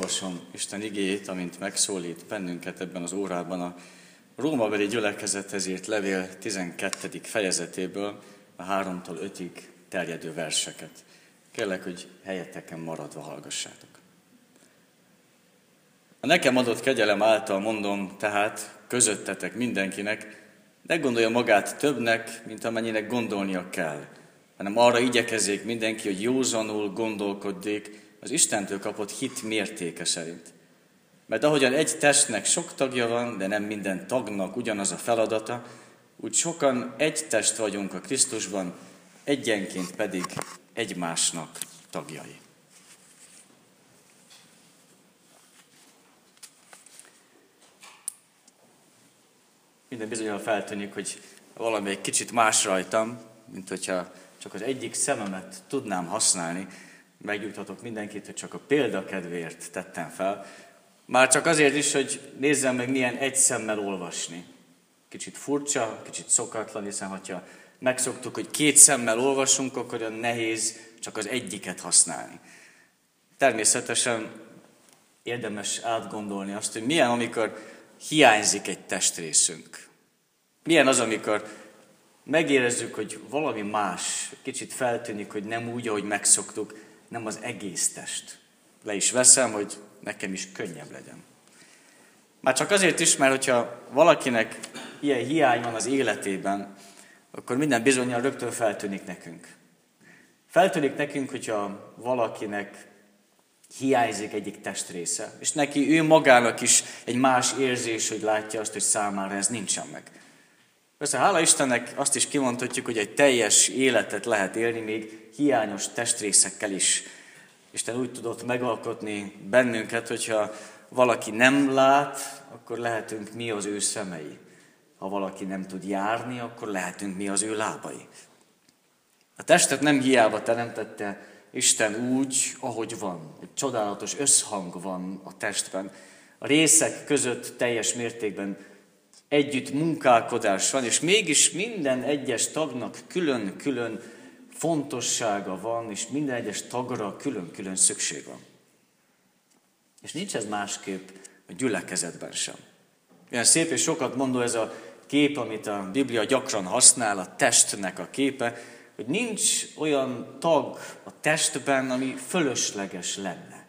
olvasom Isten igéjét, amint megszólít bennünket ebben az órában a Rómabeli gyülekezethez írt levél 12. fejezetéből a 3-tól 5-ig terjedő verseket. Kérlek, hogy helyeteken maradva hallgassátok. A nekem adott kegyelem által mondom tehát közöttetek mindenkinek, ne gondolja magát többnek, mint amennyinek gondolnia kell, hanem arra igyekezzék mindenki, hogy józanul gondolkodjék az Istentől kapott hit mértéke szerint. Mert ahogyan egy testnek sok tagja van, de nem minden tagnak ugyanaz a feladata, úgy sokan egy test vagyunk a Krisztusban, egyenként pedig egymásnak tagjai. Minden bizonyal feltűnik, hogy valami egy kicsit más rajtam, mint hogyha csak az egyik szememet tudnám használni, megnyugtatok mindenkit, hogy csak a példakedvéért tettem fel. Már csak azért is, hogy nézzem meg, milyen egy szemmel olvasni. Kicsit furcsa, kicsit szokatlan, hiszen ha megszoktuk, hogy két szemmel olvasunk, akkor olyan nehéz csak az egyiket használni. Természetesen érdemes átgondolni azt, hogy milyen, amikor hiányzik egy testrészünk. Milyen az, amikor megérezzük, hogy valami más, kicsit feltűnik, hogy nem úgy, ahogy megszoktuk, nem az egész test. Le is veszem, hogy nekem is könnyebb legyen. Már csak azért is, mert hogyha valakinek ilyen hiány van az életében, akkor minden bizonyal rögtön feltűnik nekünk. Feltűnik nekünk, hogyha valakinek hiányzik egyik testrésze, és neki ő magának is egy más érzés, hogy látja azt, hogy számára ez nincsen meg. Persze hála Istennek azt is kimondhatjuk, hogy egy teljes életet lehet élni még hiányos testrészekkel is. Isten úgy tudott megalkotni bennünket, hogyha valaki nem lát, akkor lehetünk mi az ő szemei. Ha valaki nem tud járni, akkor lehetünk mi az ő lábai. A testet nem hiába teremtette Isten úgy, ahogy van. Egy csodálatos összhang van a testben. A részek között teljes mértékben együtt munkálkodás van, és mégis minden egyes tagnak külön-külön fontossága van, és minden egyes tagra külön-külön szükség van. És nincs ez másképp a gyülekezetben sem. Ilyen szép és sokat mondó ez a kép, amit a Biblia gyakran használ, a testnek a képe, hogy nincs olyan tag a testben, ami fölösleges lenne.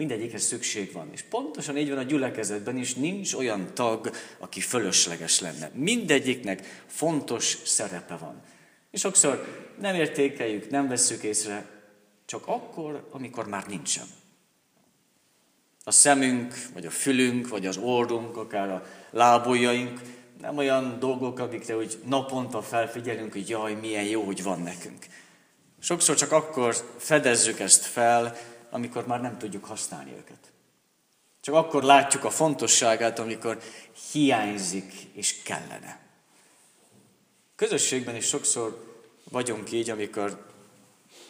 Mindegyikhez szükség van. És pontosan így van a gyülekezetben is, nincs olyan tag, aki fölösleges lenne. Mindegyiknek fontos szerepe van. És sokszor nem értékeljük, nem vesszük észre, csak akkor, amikor már nincsen. A szemünk, vagy a fülünk, vagy az orrunk, akár a lábujjaink, nem olyan dolgok, amikre úgy naponta felfigyelünk, hogy jaj, milyen jó, hogy van nekünk. Sokszor csak akkor fedezzük ezt fel, amikor már nem tudjuk használni őket. Csak akkor látjuk a fontosságát, amikor hiányzik és kellene. Közösségben is sokszor vagyunk így, amikor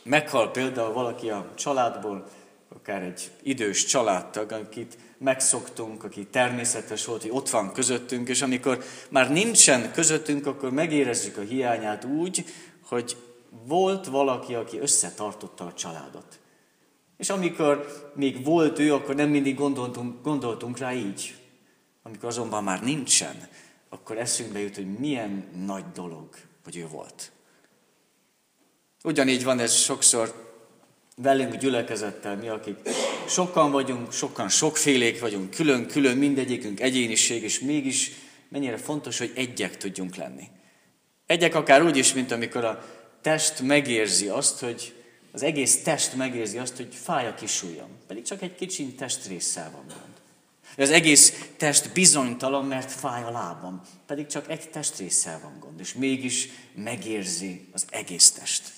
meghal például valaki a családból, akár egy idős családtag, akit megszoktunk, aki természetes volt, hogy ott van közöttünk, és amikor már nincsen közöttünk, akkor megérezzük a hiányát úgy, hogy volt valaki, aki összetartotta a családot. És amikor még volt ő, akkor nem mindig gondoltunk, gondoltunk rá így. Amikor azonban már nincsen, akkor eszünkbe jut, hogy milyen nagy dolog, hogy ő volt. Ugyanígy van ez sokszor velünk gyülekezettel, mi, akik sokan vagyunk, sokan sokfélék vagyunk, külön-külön, mindegyikünk egyéniség, és mégis mennyire fontos, hogy egyek tudjunk lenni. Egyek akár úgy is, mint amikor a test megérzi azt, hogy az egész test megérzi azt, hogy fáj a kisujjam, pedig csak egy kicsi testrészsel van gond. Az egész test bizonytalan, mert fáj a lábam, pedig csak egy testrészsel van gond, és mégis megérzi az egész test.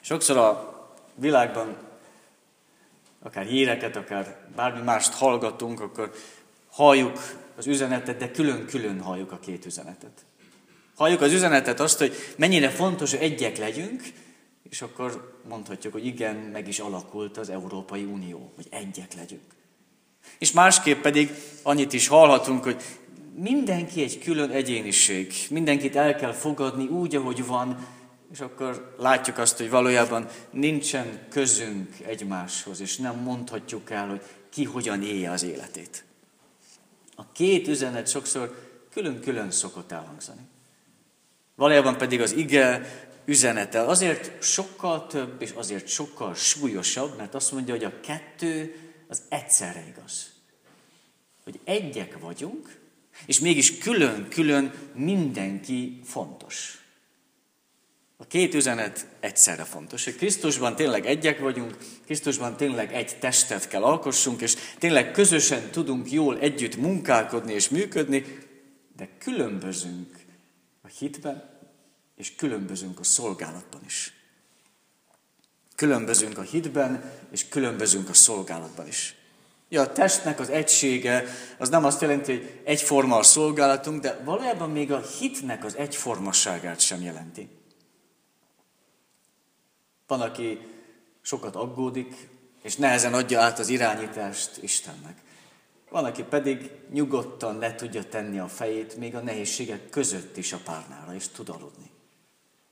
Sokszor a világban akár híreket, akár bármi mást hallgatunk, akkor halljuk az üzenetet, de külön-külön halljuk a két üzenetet. Halljuk az üzenetet azt, hogy mennyire fontos, hogy egyek legyünk, és akkor mondhatjuk, hogy igen, meg is alakult az Európai Unió, hogy egyek legyünk. És másképp pedig annyit is hallhatunk, hogy mindenki egy külön egyéniség, mindenkit el kell fogadni úgy, ahogy van, és akkor látjuk azt, hogy valójában nincsen közünk egymáshoz, és nem mondhatjuk el, hogy ki hogyan élje az életét. A két üzenet sokszor külön-külön szokott elhangzani. Valójában pedig az ige üzenete azért sokkal több, és azért sokkal súlyosabb, mert azt mondja, hogy a kettő az egyszerre igaz. Hogy egyek vagyunk, és mégis külön-külön mindenki fontos. A két üzenet egyszerre fontos, hogy Krisztusban tényleg egyek vagyunk, Krisztusban tényleg egy testet kell alkossunk, és tényleg közösen tudunk jól együtt munkálkodni és működni, de különbözünk hitben, és különbözünk a szolgálatban is. Különbözünk a hitben, és különbözünk a szolgálatban is. Ja, a testnek az egysége az nem azt jelenti, hogy egyforma a szolgálatunk, de valójában még a hitnek az egyformaságát sem jelenti. Van, aki sokat aggódik, és nehezen adja át az irányítást Istennek. Van, aki pedig nyugodtan le tudja tenni a fejét, még a nehézségek között is a párnára, és tud aludni.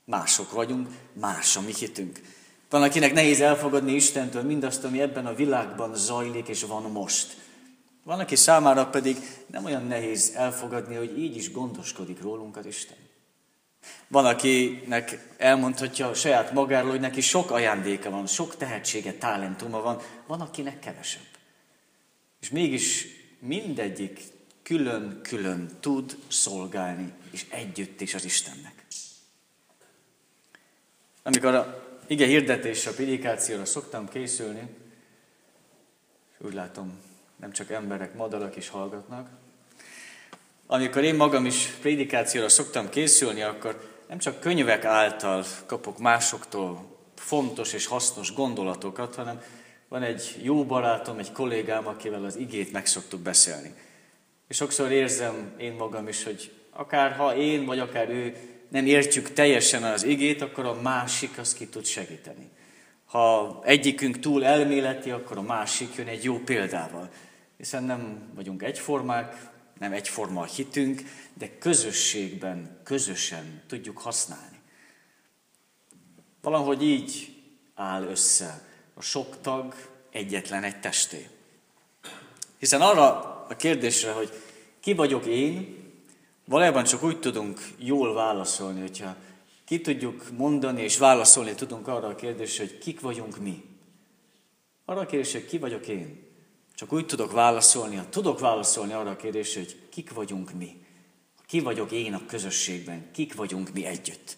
Mások vagyunk, más a mi hitünk. Van, akinek nehéz elfogadni Istentől mindazt, ami ebben a világban zajlik és van most. Van, aki számára pedig nem olyan nehéz elfogadni, hogy így is gondoskodik rólunk az Isten. Van, akinek elmondhatja saját magáról, hogy neki sok ajándéka van, sok tehetsége, talentuma van, van, akinek kevesebb. És mégis mindegyik külön-külön tud szolgálni, és együtt is az Istennek. Amikor a ige hirdetésre, a prédikációra szoktam készülni, és úgy látom, nem csak emberek, madarak is hallgatnak, amikor én magam is prédikációra szoktam készülni, akkor nem csak könyvek által kapok másoktól fontos és hasznos gondolatokat, hanem van egy jó barátom, egy kollégám, akivel az igét meg szoktuk beszélni. És sokszor érzem én magam is, hogy akár ha én, vagy akár ő nem értjük teljesen az igét, akkor a másik az ki tud segíteni. Ha egyikünk túl elméleti, akkor a másik jön egy jó példával. Hiszen nem vagyunk egyformák, nem egyforma a hitünk, de közösségben, közösen tudjuk használni. Valahogy így áll össze a sok tag egyetlen egy testé. Hiszen arra a kérdésre, hogy ki vagyok én, valójában csak úgy tudunk jól válaszolni, hogyha ki tudjuk mondani és válaszolni tudunk arra a kérdésre, hogy kik vagyunk mi. Arra a kérdésre, hogy ki vagyok én. Csak úgy tudok válaszolni, ha tudok válaszolni arra a kérdésre, hogy kik vagyunk mi. Ki vagyok én a közösségben, kik vagyunk mi együtt.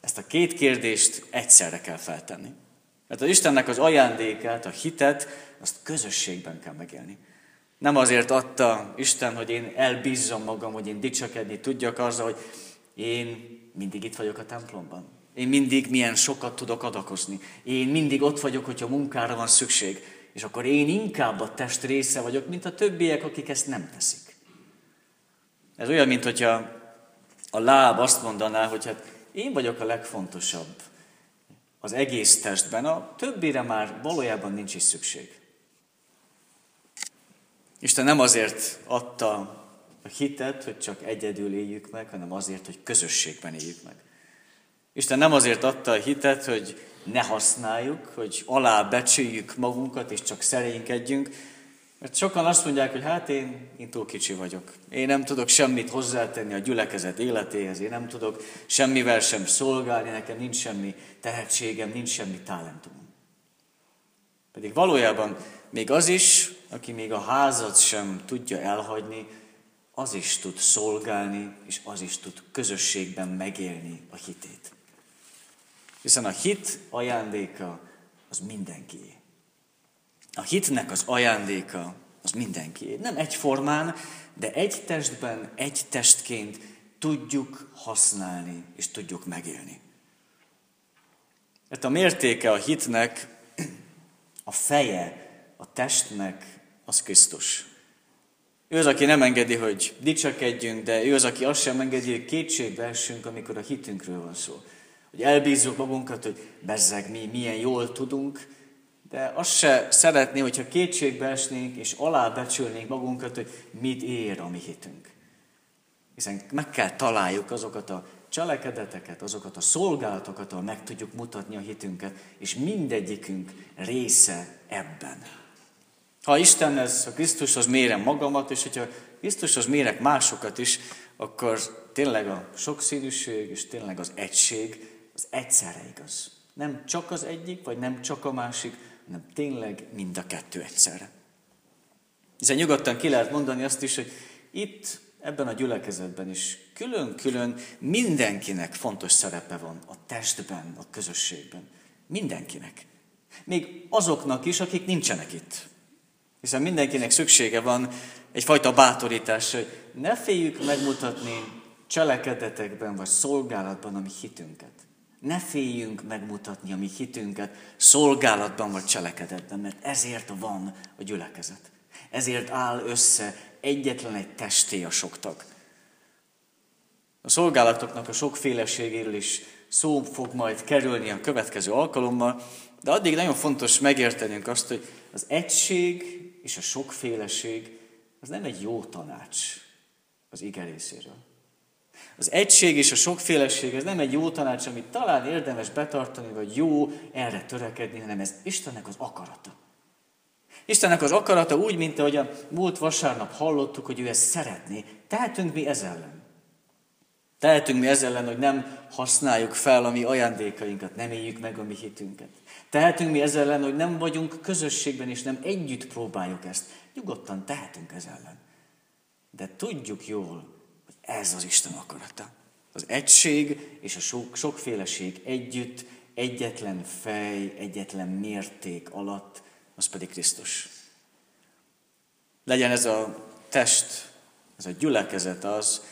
Ezt a két kérdést egyszerre kell feltenni. Mert az Istennek az ajándékát, a hitet, azt közösségben kell megélni. Nem azért adta Isten, hogy én elbízzam magam, hogy én dicsekedni tudjak azzal, hogy én mindig itt vagyok a templomban. Én mindig milyen sokat tudok adakozni. Én mindig ott vagyok, hogyha munkára van szükség. És akkor én inkább a test része vagyok, mint a többiek, akik ezt nem teszik. Ez olyan, mint hogyha a láb azt mondaná, hogy hát én vagyok a legfontosabb az egész testben, a többire már valójában nincs is szükség. Isten nem azért adta a hitet, hogy csak egyedül éljük meg, hanem azért, hogy közösségben éljük meg. Isten nem azért adta a hitet, hogy ne használjuk, hogy alábecsüljük magunkat, és csak szerénykedjünk, mert sokan azt mondják, hogy hát én, én túl kicsi vagyok. Én nem tudok semmit hozzátenni a gyülekezet életéhez, én nem tudok semmivel sem szolgálni, nekem nincs semmi tehetségem, nincs semmi talentumom. Pedig valójában még az is, aki még a házat sem tudja elhagyni, az is tud szolgálni, és az is tud közösségben megélni a hitét. Hiszen a hit ajándéka az mindenkié. A hitnek az ajándéka az mindenkié. Nem egyformán, de egy testben, egy testként tudjuk használni és tudjuk megélni. Mert a mértéke a hitnek, a feje a testnek, az Krisztus. Ő az, aki nem engedi, hogy dicsekedjünk, de ő az, aki azt sem engedi, hogy kétségbe essünk, amikor a hitünkről van szó. Hogy elbízzuk magunkat, hogy bezzeg mi milyen jól tudunk, de azt se szeretné, hogyha kétségbe esnénk és alábecsülnénk magunkat, hogy mit ér a mi hitünk. Hiszen meg kell találjuk azokat a cselekedeteket, azokat a szolgálatokat, ahol meg tudjuk mutatni a hitünket, és mindegyikünk része ebben. Ha Istenhez, ha Krisztushoz mérem magamat, és hogyha Krisztushoz mérek másokat is, akkor tényleg a sokszínűség és tényleg az egység az egyszerre igaz. Nem csak az egyik, vagy nem csak a másik, hanem tényleg mind a kettő egyszerre. Hiszen nyugodtan ki lehet mondani azt is, hogy itt, ebben a gyülekezetben is külön-külön mindenkinek fontos szerepe van a testben, a közösségben. Mindenkinek. Még azoknak is, akik nincsenek itt. Hiszen mindenkinek szüksége van egyfajta bátorítás, hogy ne féljük megmutatni cselekedetekben vagy szolgálatban a mi hitünket. Ne féljünk megmutatni a mi hitünket szolgálatban vagy cselekedetben, mert ezért van a gyülekezet. Ezért áll össze egyetlen egy testé a sok tag. A szolgálatoknak a sokféleségéről is szó fog majd kerülni a következő alkalommal, de addig nagyon fontos megértenünk azt, hogy az egység és a sokféleség az nem egy jó tanács az ige részéről. Az egység és a sokféleség ez nem egy jó tanács, amit talán érdemes betartani, vagy jó erre törekedni, hanem ez Istennek az akarata. Istennek az akarata úgy, mint ahogy a múlt vasárnap hallottuk, hogy ő ezt szeretné. Tehetünk mi ez ellen. Tehetünk mi ez ellen, hogy nem használjuk fel a mi ajándékainkat, nem éljük meg a mi hitünket. Tehetünk mi ez ellen, hogy nem vagyunk közösségben, és nem együtt próbáljuk ezt. Nyugodtan tehetünk ez ellen. De tudjuk jól, ez az Isten akarata. Az egység és a sok, sokféleség együtt, egyetlen fej, egyetlen mérték alatt, az pedig Krisztus. Legyen ez a test, ez a gyülekezet az,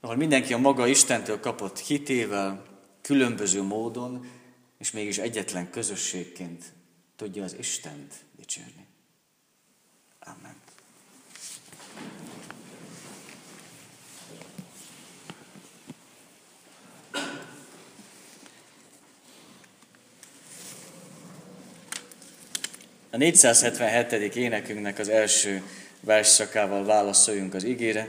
ahol mindenki a maga Istentől kapott hitével, különböző módon, és mégis egyetlen közösségként tudja az Istent dicsérni. Amen. A 477. énekünknek az első versszakával válaszoljunk az igére.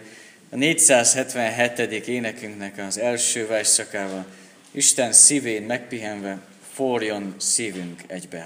A 477. énekünknek az első versszakával Isten szívén megpihenve forjon szívünk egybe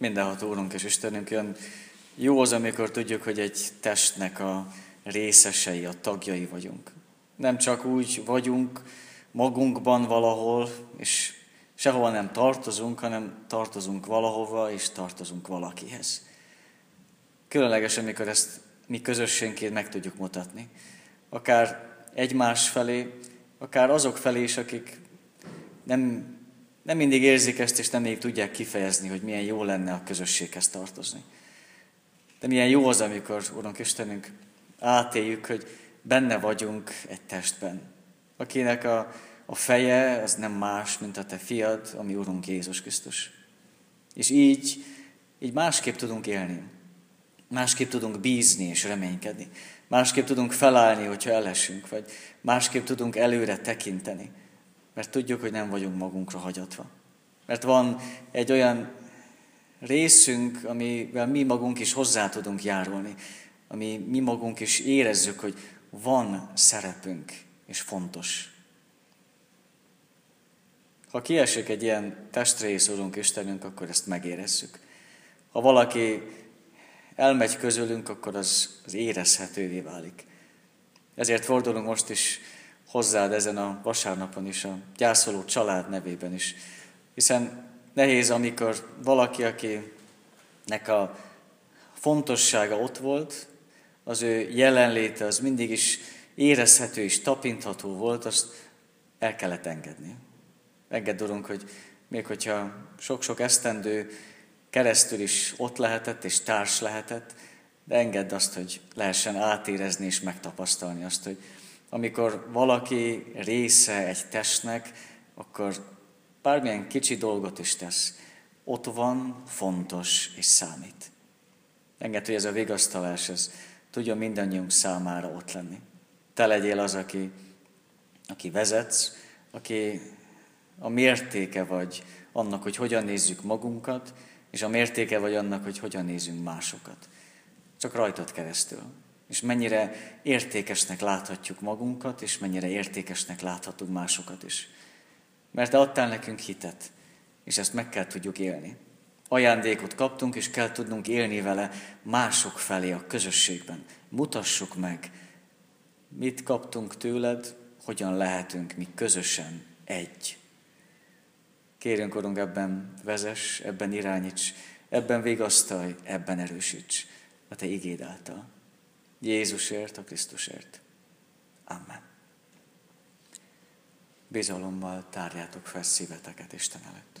Mindenható Úrunk és Istenünk, olyan jó az, amikor tudjuk, hogy egy testnek a részesei, a tagjai vagyunk. Nem csak úgy vagyunk magunkban valahol, és sehova nem tartozunk, hanem tartozunk valahova, és tartozunk valakihez. Különleges, amikor ezt mi közösségként meg tudjuk mutatni. Akár egymás felé, akár azok felé is, akik nem nem mindig érzik ezt, és nem mindig tudják kifejezni, hogy milyen jó lenne a közösséghez tartozni. De milyen jó az, amikor, Urunk Istenünk, átéljük, hogy benne vagyunk egy testben. akinek a, a feje az nem más, mint a te fiad, ami Urunk Jézus Krisztus. És így, így másképp tudunk élni. Másképp tudunk bízni és reménykedni. Másképp tudunk felállni, hogyha elesünk, vagy másképp tudunk előre tekinteni. Mert tudjuk, hogy nem vagyunk magunkra hagyatva. Mert van egy olyan részünk, amivel mi magunk is hozzá tudunk járulni, ami mi magunk is érezzük, hogy van szerepünk, és fontos. Ha kiesik egy ilyen testrész, Urunk Istenünk, akkor ezt megérezzük. Ha valaki elmegy közülünk, akkor az, az érezhetővé válik. Ezért fordulunk most is hozzád ezen a vasárnapon is, a gyászoló család nevében is. Hiszen nehéz, amikor valaki, akinek a fontossága ott volt, az ő jelenléte az mindig is érezhető és tapintható volt, azt el kellett engedni. Engedd, Urunk, hogy még hogyha sok-sok esztendő keresztül is ott lehetett és társ lehetett, de engedd azt, hogy lehessen átérezni és megtapasztalni azt, hogy amikor valaki része egy testnek, akkor bármilyen kicsi dolgot is tesz, ott van, fontos és számít. Engedd, hogy ez a vigasztalás, ez tudja mindannyiunk számára ott lenni. Te legyél az, aki, aki vezetsz, aki a mértéke vagy annak, hogy hogyan nézzük magunkat, és a mértéke vagy annak, hogy hogyan nézünk másokat. Csak rajtad keresztül. És mennyire értékesnek láthatjuk magunkat, és mennyire értékesnek láthatunk másokat is. Mert te adtál nekünk hitet, és ezt meg kell tudjuk élni. Ajándékot kaptunk, és kell tudnunk élni vele mások felé a közösségben. Mutassuk meg, mit kaptunk tőled, hogyan lehetünk mi közösen egy. Kérünk, Urunk, ebben vezes, ebben irányíts, ebben vigasztalj, ebben erősíts a Te igéd által. Jézusért, a Krisztusért. Amen. Bizalommal tárjátok fel szíveteket Isten előtt.